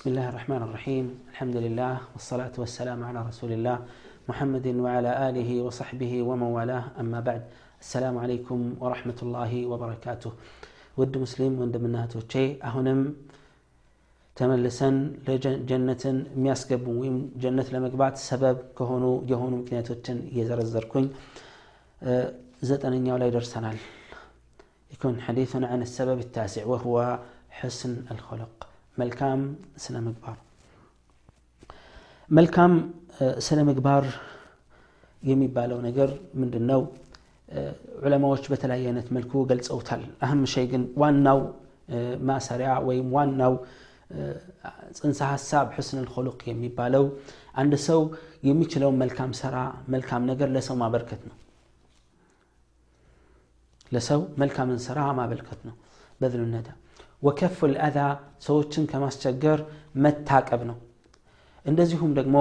بسم الله الرحمن الرحيم الحمد لله والصلاة والسلام على رسول الله محمد وعلى آله وصحبه ومن والاه أما بعد السلام عليكم ورحمة الله وبركاته ود مسلم ወንድምናቶቼ አሁንም ተመልሰን ጀነትን የሚያስገቡ ወይም ጀነት ለመግባት ሰበብ ከሆኑ የሆኑ ምክንያቶችን እየዘረዘርኩኝ ዘጠነኛው ላይ ደርሰናል يكون حديثنا عن السبب التاسع وهو حسن الخلق መልካም ስነ ምግባር መልካም ስነ ምግባር የሚባለው ነገር ምንድን ነው ዑለማዎች በተለያየ አይነት መልኩ ገልጸውታል አህም ሸይ ግን ዋናው ማሰሪያ ወይም ዋናው ጽንሰ ሀሳብ ሕስን ልኮሉቅ የሚባለው አንድ ሰው የሚችለውን መልካም ስራ መልካም ነገር ለሰው ማበርከት ነው ለሰው መልካምን ስራ ማበልከት ነው በዝሉ ነዳ ወከፍ ልአዛ ሰዎችን ከማስቸገር መታቀብ ነው እንደዚሁም ደግሞ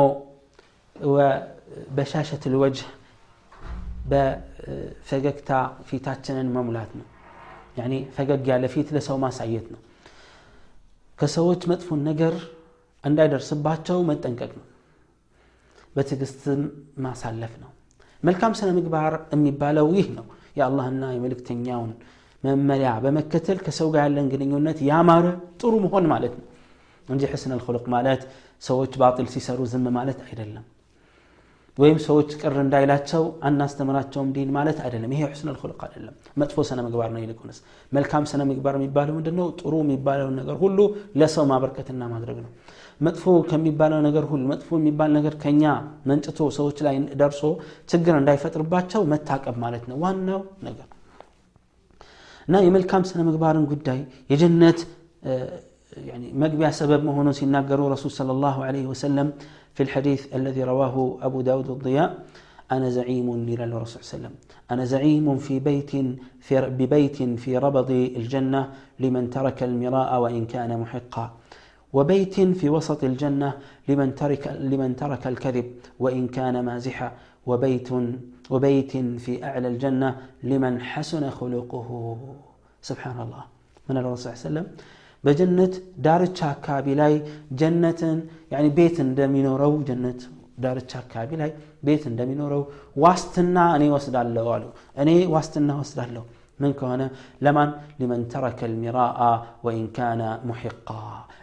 በሻሸት ልወጅህ በፈገግታ ፊታችንን መሙላት ነው ያኒ ፈገግ ያለ ፊት ለሰው ማሳየት ነው ከሰዎች መጥፎን ነገር እንዳይደርስባቸው መጠንቀቅ ነው በትዕግስትም ማሳለፍ ነው መልካም ስነ ምግባር የሚባለው ይህ ነው የአላህና የመልእክተኛውን መመሪያ በመከተል ከሰው ጋር ያለን ግንኙነት ያማረ ጥሩ መሆን ማለት ነው። እንጂ ሕስን ልኩልቅ ማለት ሰዎች ባጢል ሲሰሩ ዝም ማለት አይደለም። ወይም ሰዎች ቅር እንዳይላቸው አናስተምራቸውም ዲን ማለት አይደለም። ይሄ ሕስን ልኩልቅ አይደለም። መጥፎ ስነ ምግባር ነው ይልቁንስ። መልካም ስነ ምግባር የሚባለው ምንድን ጥሩ የሚባለውን ነገር ሁሉ ለሰው ማበርከትና ማድረግ ነው። መጥፎ ከሚባለው ነገር ሁሉ መጥፎ የሚባል ነገር ከኛ መንጭቶ ሰዎች ላይ ደርሶ ችግር እንዳይፈጥርባቸው መታቀብ ማለት ነው። ዋናው ነገር እና የመልካም ስነ ምግባርን ጉዳይ የጀነት መግቢያ ሰበብ መሆኑን ሲናገሩ ረሱል صلى الله عليه وسلم في الحديث الذي رواه أبو داود الضياء أنا زعيم إلى الرسول صلى الله عليه وسلم أنا زعيم في بيت في ببيت في ربض الجنة لمن ترك المراء وإن كان محقا وبيت في وسط الجنة لمن ترك لمن ترك الكذب وإن كان مازحا وبيت وبيت في أعلى الجنة لمن حسن خلقه سبحان الله من الرسول صلى الله عليه وسلم بجنة دار الشاكابي لاي جنة يعني بيت እንደሚኖረው ጀነት ዳርቻ አካባቢ ላይ ቤት እንደሚኖረው ዋስትና እኔ ወስዳለሁ አሉ እኔ ዋስትና ወስዳለሁ ምን ከሆነ ለማን ሊመን ተረከ ልሚራአ ወኢን ካነ ሙሒቃ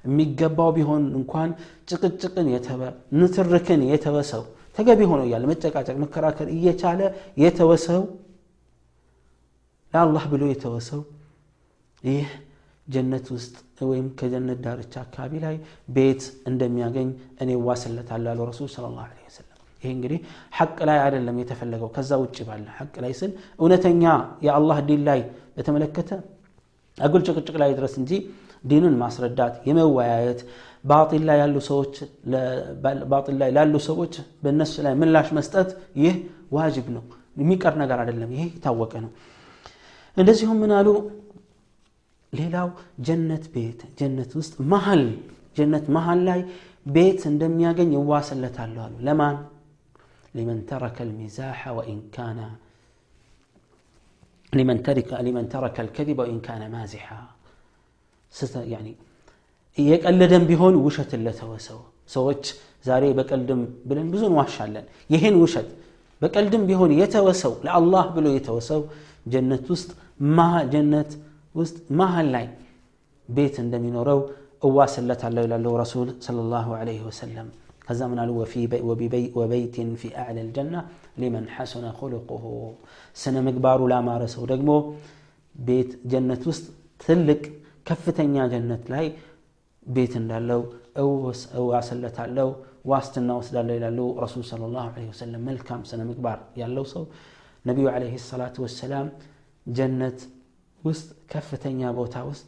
የሚገባው ቢሆን እንኳን ጭቅጭቅን የተበ ንትርክን የተወሰው ተገቢ ሆኖ እያለ መጨቃጨቅ መከራከር እየቻለ የተወሰው ለአላህ ብሎ የተወሰው ይህ ጀነት ውስጥ ወይም ከጀነት ዳርቻ አካባቢ ላይ ቤት እንደሚያገኝ እኔ ዋስለታለሁ አሉ ረሱል ስለ ላሁ ወሰለም። ይሄ እንግዲህ ሐቅ ላይ አይደለም የተፈለገው። ከዛ ውጭ ባለ ሐቅ ላይ ስል እውነተኛ የአላህ ዲን ላይ በተመለከተ አጉል ጭቅጭቅ ላይ ድረስ እንጂ ዲንን ማስረዳት የመወያየት ባጢል ላይ ያሉ ሰዎች ባጢል ላይ ላሉ ሰዎች በእነሱ ላይ ምላሽ መስጠት ይህ ዋጅብ ነው የሚቀር ነገር አይደለም ይሄ የታወቀ ነው እንደዚሁም ምን አሉ ሌላው ጀነት ቤት ጀነት ውስጥ መሀል ጀነት መሀል ላይ ቤት እንደሚያገኝ ይዋስለታለሁ አሉ ለማን ሊመን ተረከ ልሚዛሐ ወኢን ካነ لمن ترك لمن ترك الكذب وإن كان مازحا يعني እየቀለደም ቢሆን ውሸትን ለተወሰው ሰዎች ዛሬ በቀልድም ብለን ብዙ እንዋሻለን ይህን ውሸት በቀልድም ቢሆን የተወሰው ለአላህ ብሎ የተወሰው ጀነት ውስጥ ጀነት ውስጥ መሀል ላይ ቤት እንደሚኖረው እዋስለታለሁ ይላለው ረሱል صلى الله عليه وسلم ከዛ ምን አሉ ወበይትን ፊ አዕላ ልጀና ሊመን ሐሱነ ኩልቁሁ ስነ ምግባሩ ላማረ ሰው ደግሞ ቤት ጀነት ውስጥ ትልቅ ከፍተኛ ጀነት ላይ ቤት እንዳለው እዋስለታለው ዋስትና ወስዳለሁ ይላሉ ረሱል ለ ላሁ ለ ወሰለም መልካም ስነ ምግባር ያለው ሰው ነቢዩ ለ ሰላቱ ወሰላም ጀነት ውስጥ ከፍተኛ ቦታ ውስጥ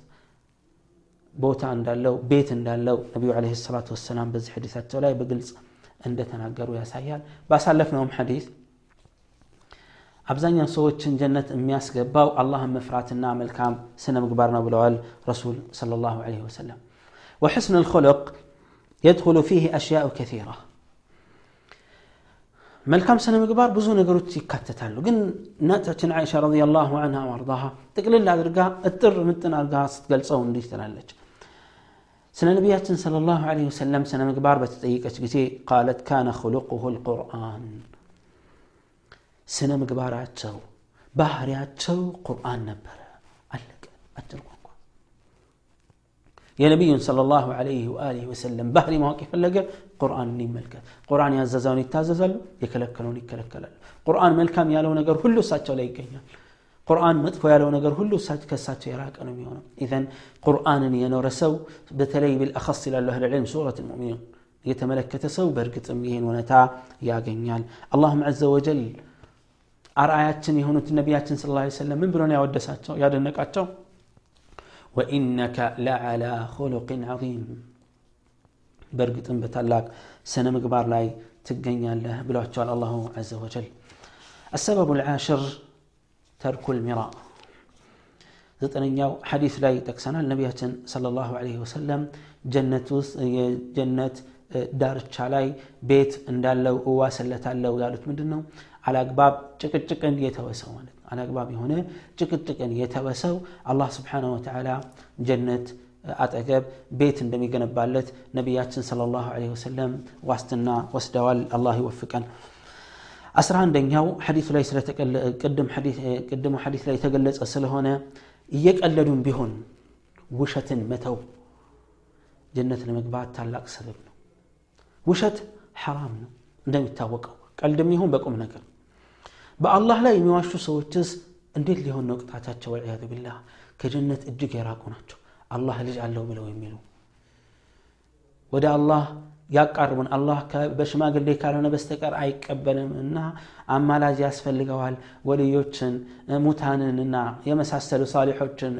ቦታ እንዳለው ቤት እንዳለው ነቢዩ ለ ሰላቱ ወሰላም በዚህ ሐዲሳቸው ላይ በግልጽ እንደተናገሩ ያሳያል ባሳለፍነውም ሐዲስ አብዛኛው ሰዎችን ጀነት የሚያስገባው አላህን መፍራትና መልካም ስነ ምግባር ነው ብለዋል ረሱል صلى الله عليه وسلم وحسن الخلق يدخل فيه أشياء كثيرة መልካም ስነ ምግባር ብዙ ነገሮች ይካተታሉ ግን እናታችን አይሻ ረዲየላሁ አንሃ ወአርዳሃ ጥቅልል አድርጋ እጥር ምጥን አድርጋ ስትገልጸው እንዲህ ትላለች ስለ ነቢያችን صلى الله عليه وسلم ስነ ምግባር በተጠየቀች ጊዜ ቃለት ካነ خلقه القرآن ስነ ምግባራቸው ባህሪያቸው ቁርአን ነበረ አለቀ አጭር ቋንቋ የነቢዩን صለ ላሁ ለህ ወአሊህ ወሰለም ባህሪ ማወቅ የፈለገ ቁርአንን ይመልከት ቁርአን ያዘዘውን ይታዘዛሉ የከለከለውን ይከለከላሉ ቁርአን መልካም ያለው ነገር ሁሉ እሳቸው ላይ ይገኛል ቁርአን መጥፎ ያለው ነገር ሁሉ ከእሳቸው የራቀ ነው የሚሆነው ኢዘን ቁርአንን የኖረ ሰው በተለይ ብልአኸስ ይላሉ አህል ዕልም ሱረት ልሙእሚኑን የተመለከተ ሰው በእርግጥም ይህን እውነታ ያገኛል አላሁም ዘ ወጀል አርአያችን የሆኑት ነቢያችን ስለ ላ ሰለም ምን ብሎን ያወደሳቸው? ያደነቃቸው? ወኢነከ ለዓላ ኮሎቅን ዓظም በእርግጥም በታላቅ ስነ ምግባር ላይ ትገኛለህ ብሏቸዋል አላሁ ዘ ወጀል። السبب العاشر ترك المراء زتنياو حديث لا يتكسنا النبي صلى الله عليه وسلم جنة جنة دار الشالاي بيت اندالو واسلة اللو قالت من دنو አላግባብ ጭቅጭቅን የተወሰው ማለት ነው አላግባብ የሆነ ጭቅጭቅን የተወሰው አላህ ስብሓን ወተላ ጀነት አጠገብ ቤት እንደሚገነባለት ነቢያችን ለ ላሁ ለ ወሰለም ዋስትና ወስደዋል አላህ ይወፍቀን አስራ አንደኛው ሐዲቱ ላይ ቅድሙ ሐዲት ላይ የተገለጸ ስለሆነ እየቀለዱም ቢሆን ውሸትን መተው ጀነት ለመግባት ታላቅ ሰበብ ነው ውሸት ሐራም ነው እንደሚታወቀው ቀልድም ይሁን በቁም ነገር በአላህ ላይ የሚዋሹ ሰዎችስ እንዴት ሊሆን ነው ቅጣታቸው? ወልዕያዙ ቢላህ ከጀነት እጅግ የራቁ ናቸው። አላህ ልጅ አለው ብለው የሚሉ ወደ አላህ ያቃርቡን። አላህ በሽማግሌ ካልሆነ በስተቀር አይቀበልም እና አማላጅ ያስፈልገዋል። ወልዮችን ሙታንን እና የመሳሰሉ ሳሊሖችን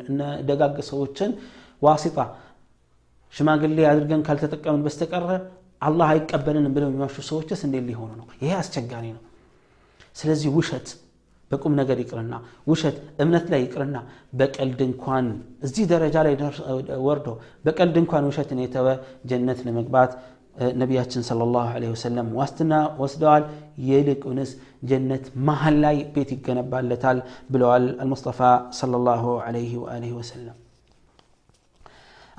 ደጋግ ሰዎችን ዋሲጣ ሽማግሌ አድርገን ካልተጠቀምን በስተቀረ አላህ አይቀበልንም ብለው የሚዋሹ ሰዎችስ እንዴት ሊሆኑ ነው? ይሄ አስቸጋሪ ነው ስለዚህ ውሸት በቁም ነገር ይቅርና ውሸት እምነት ላይ ይቅርና በቀልድ እንኳን እዚህ ደረጃ ላይ ወርዶ በቀልድ እንኳን ውሸትን የተወ ጀነት ለመግባት ነቢያችን ለ ላሁ ወሰለም ዋስትና ወስደዋል ይልቁንስ ጀነት መሀል ላይ ቤት ይገነባለታል ብለዋል አልሙስጠፋ ለ ላሁ ወሰለም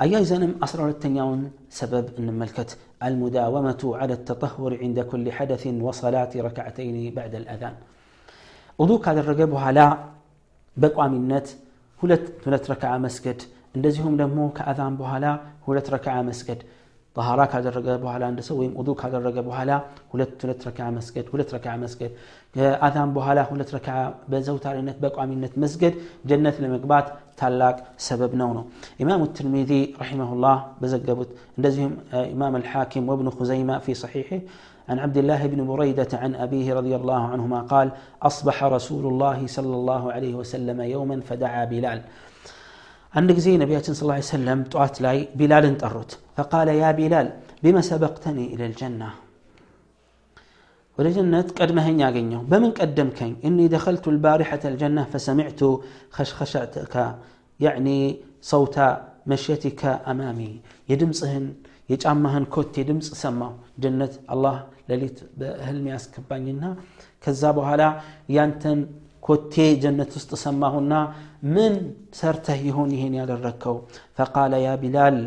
أي أيزنم أسرار التنيون سبب إن ملكت المداومة على التطهر عند كل حدث وصلاة ركعتين بعد الأذان. أضوك هذا الرقب على بقوا من نت هلت ركعة مسجد. اندزهم لمو كأذان بهلا هلت ركعة مسجد. ጠሃራ ካደረገ በኋላ አንድ ሰው ወይም ውዱ ካደረገ በኋላ ሁለት ሁለት ረክዓ መስገድ ሁለት ረክዓ መስገድ ከአዛን በኋላ ሁለት ረክዓ በዘውታሪነት በቋሚነት መስገድ ጀነት ለመግባት ታላቅ ሰበብ ነው ነው ኢማሙ ትርሚዚ ረሒመሁላህ በዘገቡት እንደዚሁም ኢማም አልሐኪም ወብኑ ኹዘይማ ፊ ሰሒሕ عن عبد الله بن بريدة عن أبيه رضي الله عنهما قال أصبح رسول الله صلى الله عليه وسلم يوما فدعا بلال عند زي نبياتنا صلى الله عليه وسلم طوات لاي بلال انطرت فقال يا بلال بما سبقتني إلى الجنة ولجنة قد ما هن ياغنيو بمن قدم كين إني دخلت البارحة الجنة فسمعت خشخشتك يعني صوت مشيتك أمامي يدمصهن የጫማህን ኮቴ ድምፅ ሰማው ጀነት አላህ ሌሊት በህልም ያስገባኝና ከዛ በኋላ ያንተን ኮቴ ጀነት ውስጥ ሰማሁና ምን ሰርተህ ይሆን ይሄን ያደረግከው ፈቃለ ያ ቢላል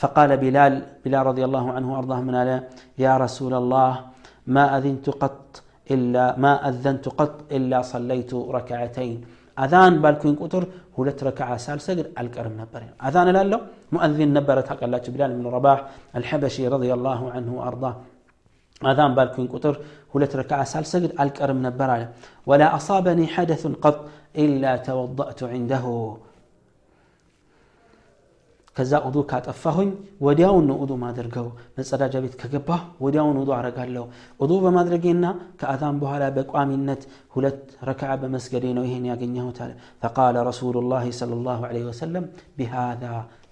فقال بلال بلال رضي الله عنه وارضاه من على يا رسول الله ما اذنت قط الا ما اذنت قط الا صليت ركعتين አዛን ባልኩኝ ቁጥር ሁለት ረክዓ ሳልሰግድ አልቀርም ነበር አዛን እላለሁ ሙአዚን ነበረ ታውቃላችሁ ቢላል ብን ረባህ አልሐበሺ ረዲየላሁ አንሁ አርዳ አዛን ባልኩኝ ቁጥር ሁለት ረክዓ ሳልሰግድ አልቀርም ነበር አለ ወላ አሳበኒ ሐደሱን ቀጥ ኢላ ተወضأቱ ዒንደሁ ከዛ ኡዱ ካጠፋሁኝ ወዲያውን ነው ኡዱ ማድርገው መጸዳጃ ቤት ከገባ ወዲያውን ኡዱ አረጋለሁ ኡዱ በማድረጌና ከአዛን በኋላ በቋሚነት ሁለት ረክዓ በመስገዴ ነው ይሄን ያገኘሁት አለ ፈቃለ ረሱሉ ላ ለ ላሁ ለ ወሰለም ቢሃዛ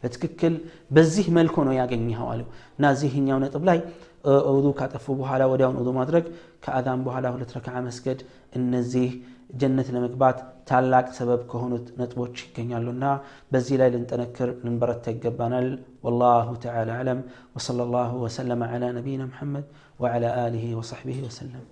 በትክክል በዚህ መልኩ ነው ያገኘኸው አለው እና እዚህኛው ነጥብ ላይ ውዱ ካጠፉ በኋላ ወዲያውን ውዱ ማድረግ ከአዛን በኋላ ሁለት ረክዓ መስገድ እነዚህ ጀነት ለመግባት ታላቅ ሰበብ ከሆኑት ነጥቦች ይገኛሉና በዚህ ላይ ልንጠነክር ልንበረታ ይገባናል ወላሁ ተዓላ አለም ወሰለ ላሁ ወሰለማ ዓላ ነቢይና ሙሐመድ ወዓላ አሊህ ወሰሕቢህ ወሰለም